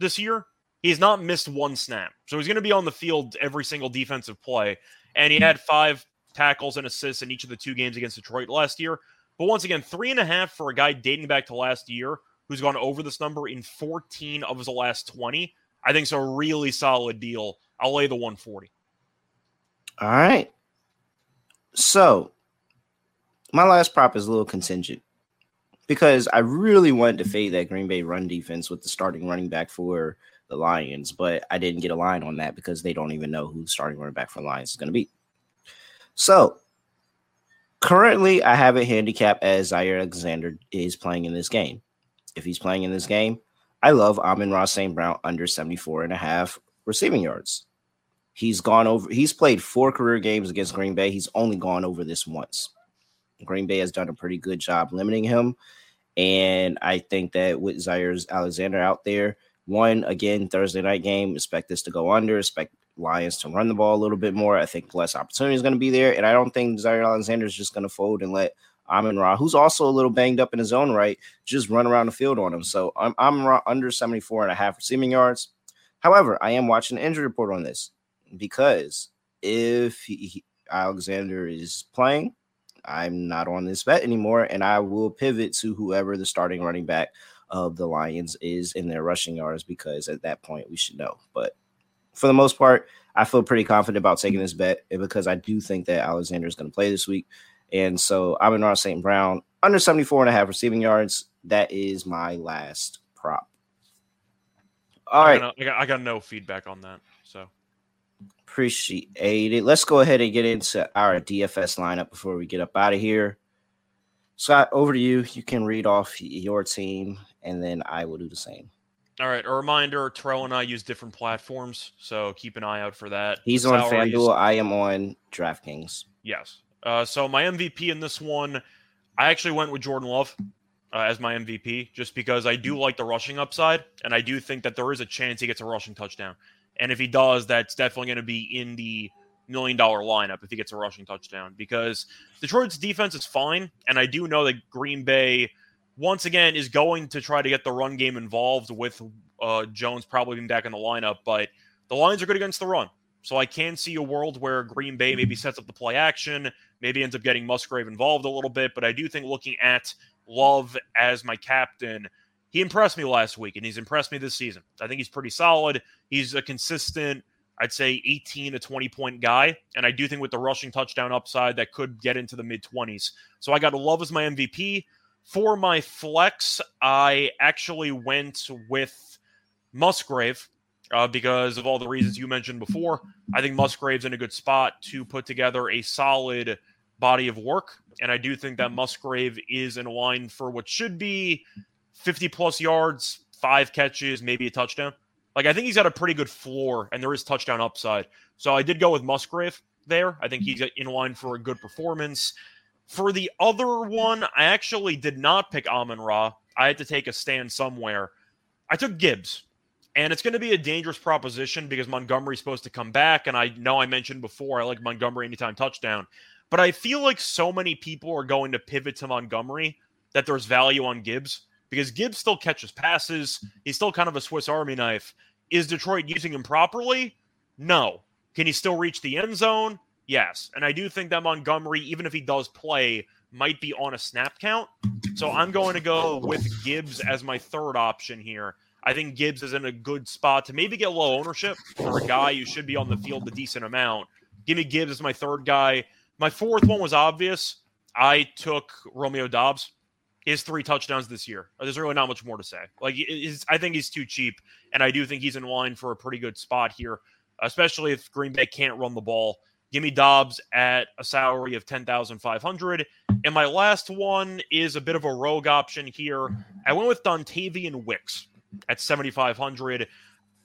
this year. He's not missed one snap. So he's going to be on the field every single defensive play. And he had five tackles and assists in each of the two games against Detroit last year. But once again, three and a half for a guy dating back to last year who's gone over this number in 14 of his last 20. I think it's a really solid deal. I'll lay the 140. All right. So my last prop is a little contingent because I really wanted to fade that Green Bay run defense with the starting running back for the Lions, but I didn't get a line on that because they don't even know who starting running back for the Lions is going to be. So currently, I have it handicapped as Jaire Alexander is playing in this game. If he's playing in this game, I love Amon-Ra St. Brown under 74 and a half receiving yards. He's gone over, he's played four career games against Green Bay. He's only gone over this once. Green Bay has done a pretty good job limiting him. And I think that with Jaire Alexander out there, one again Thursday night game, expect this to go under, expect Lions to run the ball a little bit more. I think less opportunity is going to be there, and I don't think Jaire Alexander is just going to fold and let Amon-Ra, who's also a little banged up in his own right, just run around the field on him. So I'm Amon-Ra under 74 and a half receiving yards. However, I am watching the injury report on this because if he- Alexander is playing, I'm not on this bet anymore, and I will pivot to whoever the starting running back of the Lions is in their rushing yards because at that point we should know. But for the most part, I feel pretty confident about taking this bet because I do think that Alexander is going to play this week. And so I'm in Ross St. Brown under 74 and a half receiving yards. That is my last prop. All I right. got, no- I got I got no feedback on that. Appreciate it. Let's go ahead and get into our DFS lineup before we get up out of here. Scott, over to you. You can read off your team, and then I will do the same. all right, a reminder: Terrell and I use different platforms, so keep an eye out for that. He's on FanDuel. I am on DraftKings. Yes. Uh, so my MVP in this one, I actually went with Jordan Love uh, as my MVP, just because I do like the rushing upside, and I do think that there is a chance he gets a rushing touchdown. And if he does, that's definitely going to be in the million dollar lineup if he gets a rushing touchdown, because Detroit's defense is fine, and I do know that Green Bay, once again, is going to try to get the run game involved with uh, Jones probably being back in the lineup, but the Lions are good against the run. So I can see a world where Green Bay maybe sets up the play action, maybe ends up getting Musgrave involved a little bit. But I do think looking at Love as my captain, he impressed me last week and he's impressed me this season. I think he's pretty solid. He's a consistent, I'd say 18 to 20 point guy. And I do think with the rushing touchdown upside, that could get into the mid 20s. So I got to Love as my MVP. For my flex, I actually went with Musgrave uh, because of all the reasons you mentioned before. I think Musgrave's in a good spot to put together a solid body of work. And I do think that Musgrave is in line for what should be 50 plus yards, five catches, maybe a touchdown. Like, I think he's got a pretty good floor and there is touchdown upside. So I did go with Musgrave there. I think he's in line for a good performance. For the other one, I actually did not pick Amon-Ra. I had to take a stand somewhere. I took Gibbs. And it's going to be a dangerous proposition because Montgomery's supposed to come back. And I know I mentioned before I like Montgomery anytime touchdown. But I feel like so many people are going to pivot to Montgomery that there's value on Gibbs because Gibbs still catches passes. He's still kind of a Swiss Army knife. Is Detroit using him properly? No. Can he still reach the end zone? Yes. And I do think that Montgomery, even if he does play, might be on a snap count. So I'm going to go with Gibbs as my third option here. I think Gibbs is in a good spot to maybe get low ownership for a guy who should be on the field a decent amount. Give me Gibbs as my third guy. My fourth one was obvious. I took Romeo Doubs. His three touchdowns this year. There's really not much more to say. Like, I think he's too cheap, and I do think he's in line for a pretty good spot here, especially if Green Bay can't run the ball. Give me Doubs at a salary of ten thousand five hundred. And my last one is a bit of a rogue option here. I went with Dontayvion Wicks at seventy five hundred.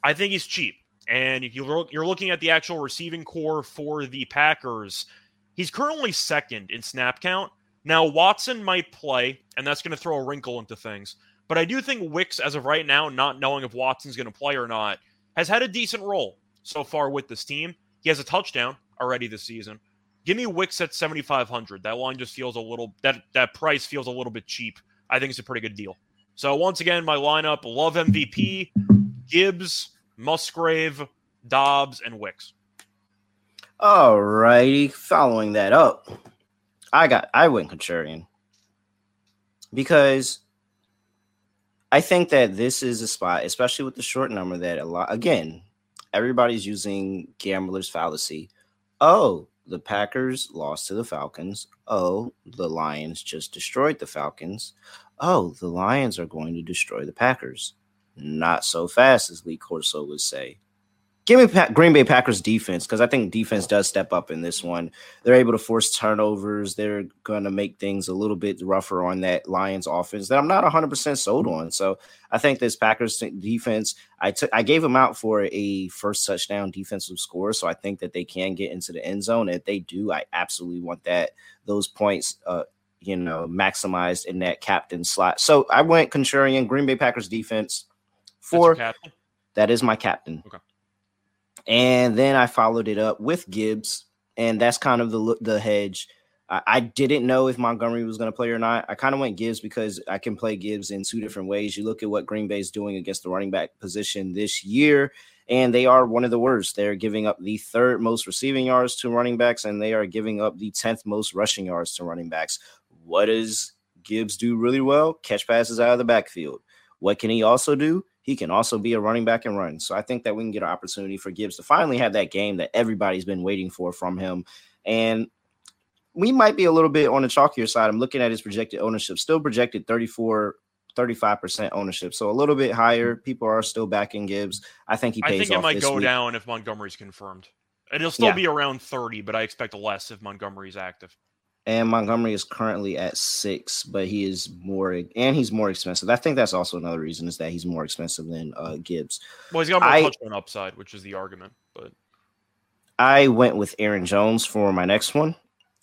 I think he's cheap, and if you're looking at the actual receiving core for the Packers. He's currently second in snap count. Now Watson might play, and that's going to throw a wrinkle into things. But I do think Wicks, as of right now, not knowing if Watson's going to play or not, has had a decent role so far with this team. He has a touchdown already this season. Give me Wicks at 7,500. That line just feels a little that that price feels a little bit cheap. I think it's a pretty good deal. So once again, my lineup: Love MVP, Gibbs, Musgrave, Doubs, and Wicks. All righty. Following that up, I got I went contrarian because I think that this is a spot, especially with the short number, that a lot again, everybody's using gambler's fallacy. Oh, the Packers lost to the Falcons. Oh, the Lions just destroyed the Falcons. Oh, the Lions are going to destroy the Packers. Not so fast, as Lee Corso would say. Give me Pa- Green Bay Packers defense because I think defense does step up in this one. They're able to force turnovers. They're going to make things a little bit rougher on that Lions offense that I'm not 100% sold on. So I think this Packers defense, I took, I gave them out for a first touchdown defensive score. So I think that they can get into the end zone. If they do, I absolutely want that those points uh, you know, maximized in that captain slot. So I went contrarian Green Bay Packers defense for that is my captain. Okay. And then I followed it up with Gibbs, and that's kind of the the hedge. I, I didn't know if Montgomery was going to play or not. I kind of went Gibbs because I can play Gibbs in two different ways. You look at what Green Bay is doing against the running back position this year, and they are one of the worst. They're giving up the third most receiving yards to running backs, and they are giving up the tenth most rushing yards to running backs. What does Gibbs do really well? Catch passes out of the backfield. What can he also do? He can also be a running back and run. So I think that we can get an opportunity for Gibbs to finally have that game that everybody's been waiting for from him. And we might be a little bit on the chalkier side. I'm looking at his projected ownership, still projected 34, 35% ownership. So a little bit higher. Mm-hmm. People are still backing Gibbs. I think he I pays think it might go week. down if Montgomery's confirmed. It'll still Yeah. be around 30, but I expect less if Montgomery's active. And Montgomery is currently at six, but he is more and he's more expensive. I think that's also another reason is that he's more expensive than uh, Gibbs. Well, he's got more I- touchdown upside, which is the argument. But I went with Aaron Jones for my next one.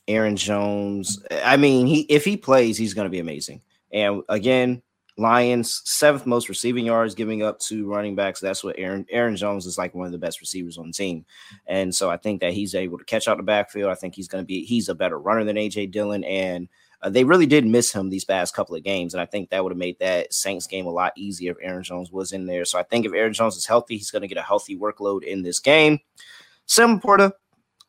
Aaron Jones, I mean, he if he plays, he's going to be amazing. And again, Lions seventh most receiving yards, giving up to running backs. That's what Aaron Aaron Jones is like one of the best receivers on the team, and so I think that he's able to catch out the backfield. I think he's going to be he's a better runner than AJ Dillon, and uh, they really did miss him these past couple of games, and I think that would have made that Saints game a lot easier if Aaron Jones was in there. So I think if Aaron Jones is healthy, he's going to get a healthy workload in this game. Sam Laporta,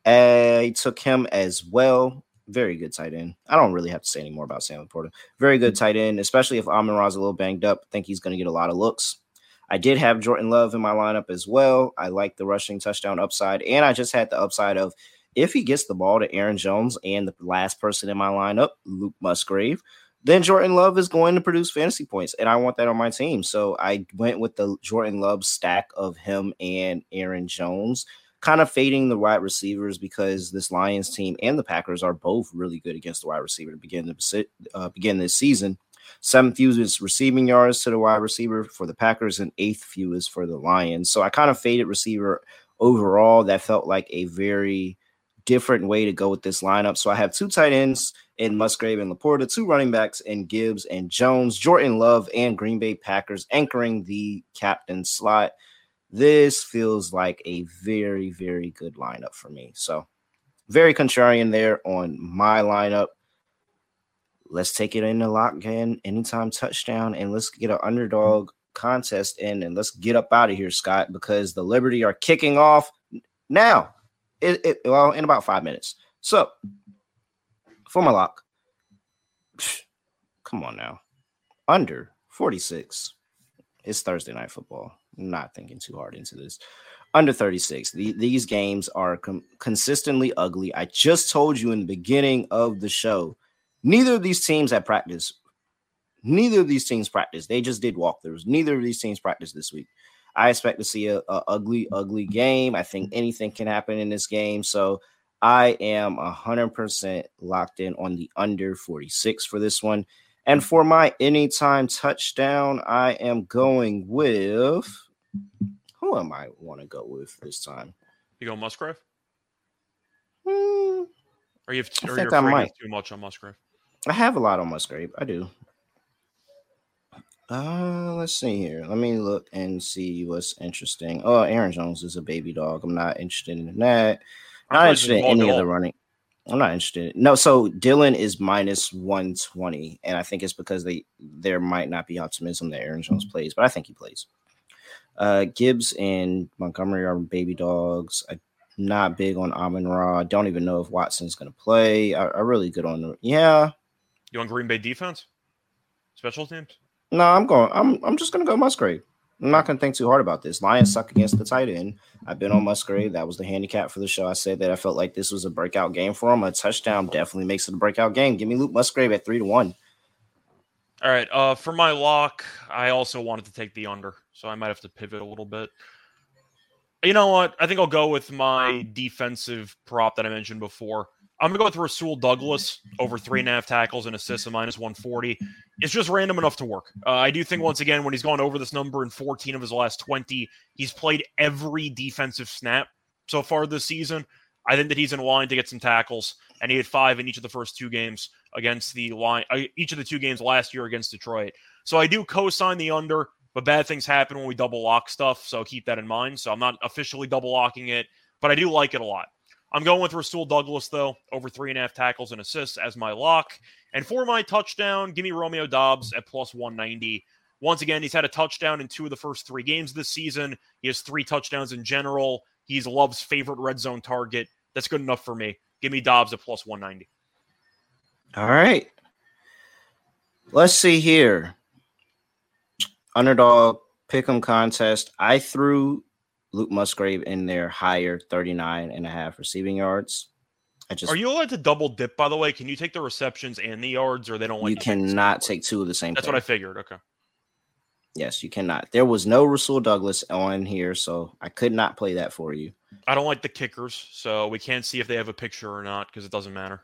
I took him as well. Very good tight end. I don't really have to say any more about Sam Laporta. Very good mm. tight end, especially if Amon-Ra's a little banged up. I think he's going to get a lot of looks. I did have Jordan Love in my lineup as well. I like the rushing touchdown upside, and I just had the upside of if he gets the ball to Aaron Jones and the last person in my lineup, Luke Musgrave, then Jordan Love is going to produce fantasy points, and I want that on my team. So I went with the Jordan Love stack of him and Aaron Jones, kind of fading the wide receivers because this Lions team and the Packers are both really good against the wide receiver to begin the uh, begin this season. Seventh fewest receiving yards to the wide receiver for the Packers, and eighth fewest for the Lions. So I kind of faded receiver overall. That felt like a very different way to go with this lineup. So I have two tight ends in Musgrave and Laporta, two running backs in Gibbs and Jones, Jordan Love and Green Bay Packers anchoring the captain slot. This feels like a very, very good lineup for me. So very contrarian there on my lineup. Let's take it in the lock again, anytime touchdown, and let's get an underdog contest in and let's get up out of here, Scott, because the Liberty are kicking off now. It, it well in about five minutes. So for my lock, come on now, under 46. It's Thursday night football. Not thinking too hard into this. Under 36. The, these games are com- consistently ugly. I just told you in the beginning of the show, neither of these teams have practice. Neither of these teams practice. They just did walkthroughs. Neither of these teams practice this week. I expect to see a, a ugly, ugly game. I think anything can happen in this game. So I am 100% locked in on the under 46 for this one. And for my anytime touchdown, I am going with who am I want to go with this time? you go Musgrave? Or you have I or think I might. too much on Musgrave? I have a lot on Musgrave. I do. Uh, let's see here. Let me look and see what's interesting. Oh, Aaron Jones is a baby dog. I'm not interested in that. Not interested in any of the running. I'm not interested. No, so Dillon is minus 120, and I think it's because they there might not be optimism that Aaron Jones plays, but I think he plays. Uh, Gibbs and Montgomery are baby dogs. I'm not big on Amon-Ra. I don't even know if Watson's going to play. I, I'm really good on the yeah. You on Green Bay defense? Special teams? No, I'm going. I'm I'm just gonna go Musgrave. I'm not gonna think too hard about this. Lions suck against the tight end. I've been on Musgrave. That was the handicap for the show. I said that I felt like this was a breakout game for him. A touchdown definitely makes it a breakout game. Give me Luke Musgrave at three to one. All right. Uh, for my lock, I also wanted to take the under, so I might have to pivot a little bit. You know what? I think I'll go with my defensive prop that I mentioned before. I'm gonna go with Rasul Douglas over three and a half tackles and assists at minus 140. It's just random enough to work. Uh, I do think once again when he's gone over this number in 14 of his last 20, he's played every defensive snap so far this season. I think that he's in line to get some tackles, and he had five in each of the first two games. against the line, uh, each of the two games last year against Detroit. So I do co-sign the under, but bad things happen when we double lock stuff. So keep that in mind. So I'm not officially double locking it, but I do like it a lot. I'm going with Rasul Douglas though, over three and a half tackles and assists as my lock. And for my touchdown, give me Romeo Doubs at plus 190. Once again, he's had a touchdown in two of the first three games this season. He has three touchdowns in general. He's Love's favorite red zone target. That's good enough for me. Give me Doubs at plus 190. All right. Let's see here. Underdog pick'em contest. I threw Luke Musgrave in there higher 39 and a half receiving yards. I just Are you allowed to double dip, by the way? Can you take the receptions and the yards, or they don't like you to take the same cannot take two of the same. That's what I figured. Okay. Yes, you cannot. There was no Rasul Douglas on here, so I could not play that for you. I don't like the kickers, so we can't see if they have a picture or not because it doesn't matter.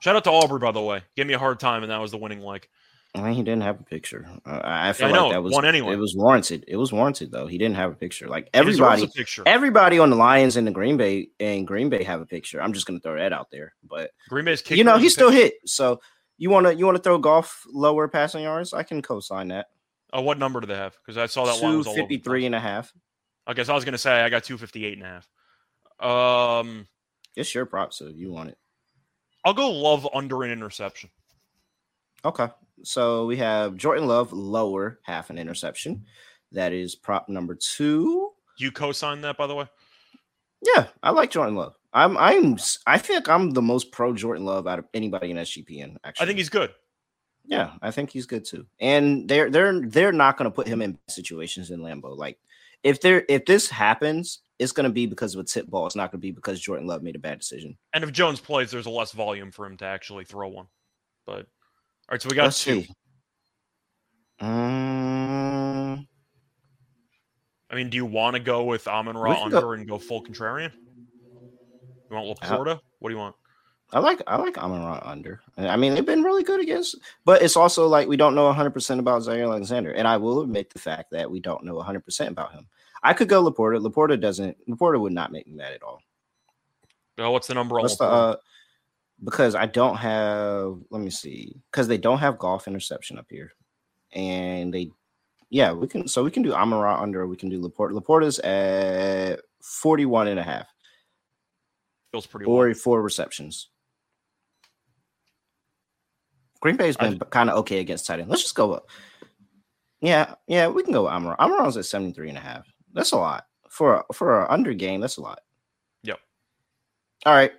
Shout out to Aubrey, by the way. Gave me a hard time, and that was the winning leg. I mean, he didn't have a picture. Uh, I feel I like know, that was won anyway. It was warranted. It was warranted though. He didn't have a picture. Like everybody, a picture. everybody on the Lions and the Green Bay and Green Bay have a picture. I'm just gonna throw that out there. But Green Bay's you know, he still hit. So you wanna you wanna throw Goff lower passing yards? I can co-sign that. Oh, what number do they have? Because I saw that one was all over the and a half. I guess I was gonna say I got 258 and a half. Um, It's your prop, so if you want it. I'll go love under an interception. Okay. So we have Jordan Love lower half an interception. That is prop number two. You co-sign that, by the way? Yeah, I like Jordan Love. I'm I'm I like I'm the most pro Jordan Love out of anybody in SGPN. Actually, I think he's good. yeah, I think he's good too. And they're they're they're not going to put him in situations in Lambeau. Like if there if this happens, it's going to be because of a tip ball. It's not going to be because Jordan Love made a bad decision. And if Jones plays, there's a less volume for him to actually throw one. But all right, so we got Let's two. see. Um, I mean, do you want to go with Amon-Ra under go- and go full contrarian? You want Uh, Laporta? What do you want? I like I like Amon-Ra under. I mean, they've been really good against, but it's also like we don't know 100 percent about Jaire Alexander, and I will admit the fact that we don't know 100 percent about him. I could go Laporta. Laporta doesn't. Laporta would not make me mad at all. Oh, what's the number on What's the, uh, because I don't have. Let me see. Because they don't have Goff interception up here, and they, yeah, we can. So we can do Amon-Ra under. We can do Laporta. Laporta's at 41 and a half Feels pretty or four receptions. Green Bay's been kind of okay against tight end. Let's just go up. Yeah, yeah, we can go with Amon. Amon's at 73 and a half. That's a lot. For a, for an under game, that's a lot. Yep. All right.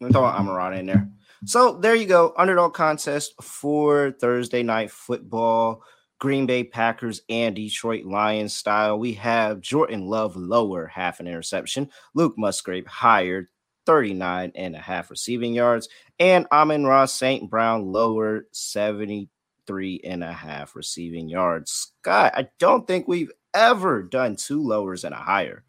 We're throwing Amon in there. So there you go. Underdog contest for Thursday night football. Green Bay Packers and Detroit Lions style. We have Jordan Love lower half an interception. Luke Musgrave higher 39 and a half receiving yards. And Amon-Ra St. Brown lower 73 and a half receiving yards. Scott, I don't think we've ever done two lowers and a higher.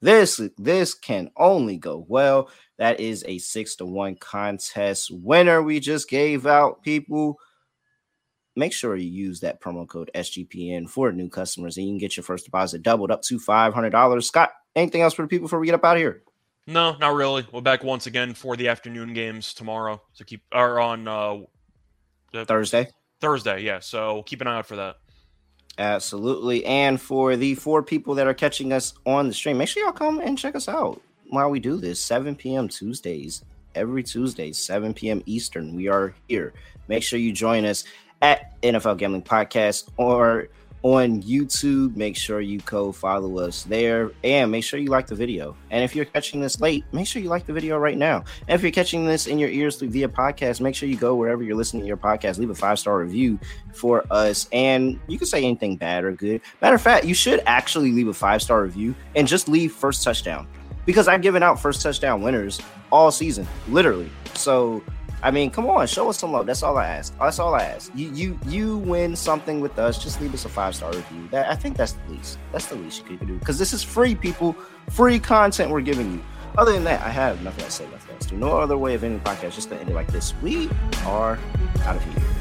This this can only go well. That is a six to one contest winner we just gave out, people. Make sure you use that promo code SGPN for new customers, and you can get your first deposit doubled up to five hundred dollars. Scott, anything else for the people before we get up out of here? No, not really. We're back once again for the afternoon games tomorrow. So keep or on uh, Thursday. Thursday. Yeah. So keep an eye out for that. Absolutely. And for the four people that are catching us on the stream, make sure y'all come and check us out while we do this. 7 p.m. Tuesdays, every Tuesday, 7 p.m. Eastern. We are here. Make sure you join us at NFL Gambling Podcast or on YouTube. Make sure you co follow us there and make sure you like the video. And if you're catching this late, make sure you like the video right now. And if you're catching this in your ears through via podcast, make sure you go wherever you're listening to your podcast, leave a five star review for us. And you can say anything bad or good. Matter of fact, you should actually leave a five star review and just leave first touchdown because I've given out first touchdown winners all season, literally. So, I mean, come on, show us some love. That's all I ask. That's all I ask. You you you win something with us, just leave us a five star review. That I think that's the least. That's the least you could do because this is free, people. Free content we're giving you. Other than that, I have nothing to say. Nothing else. No other way of ending podcast. Just to end it like this. We are out of here.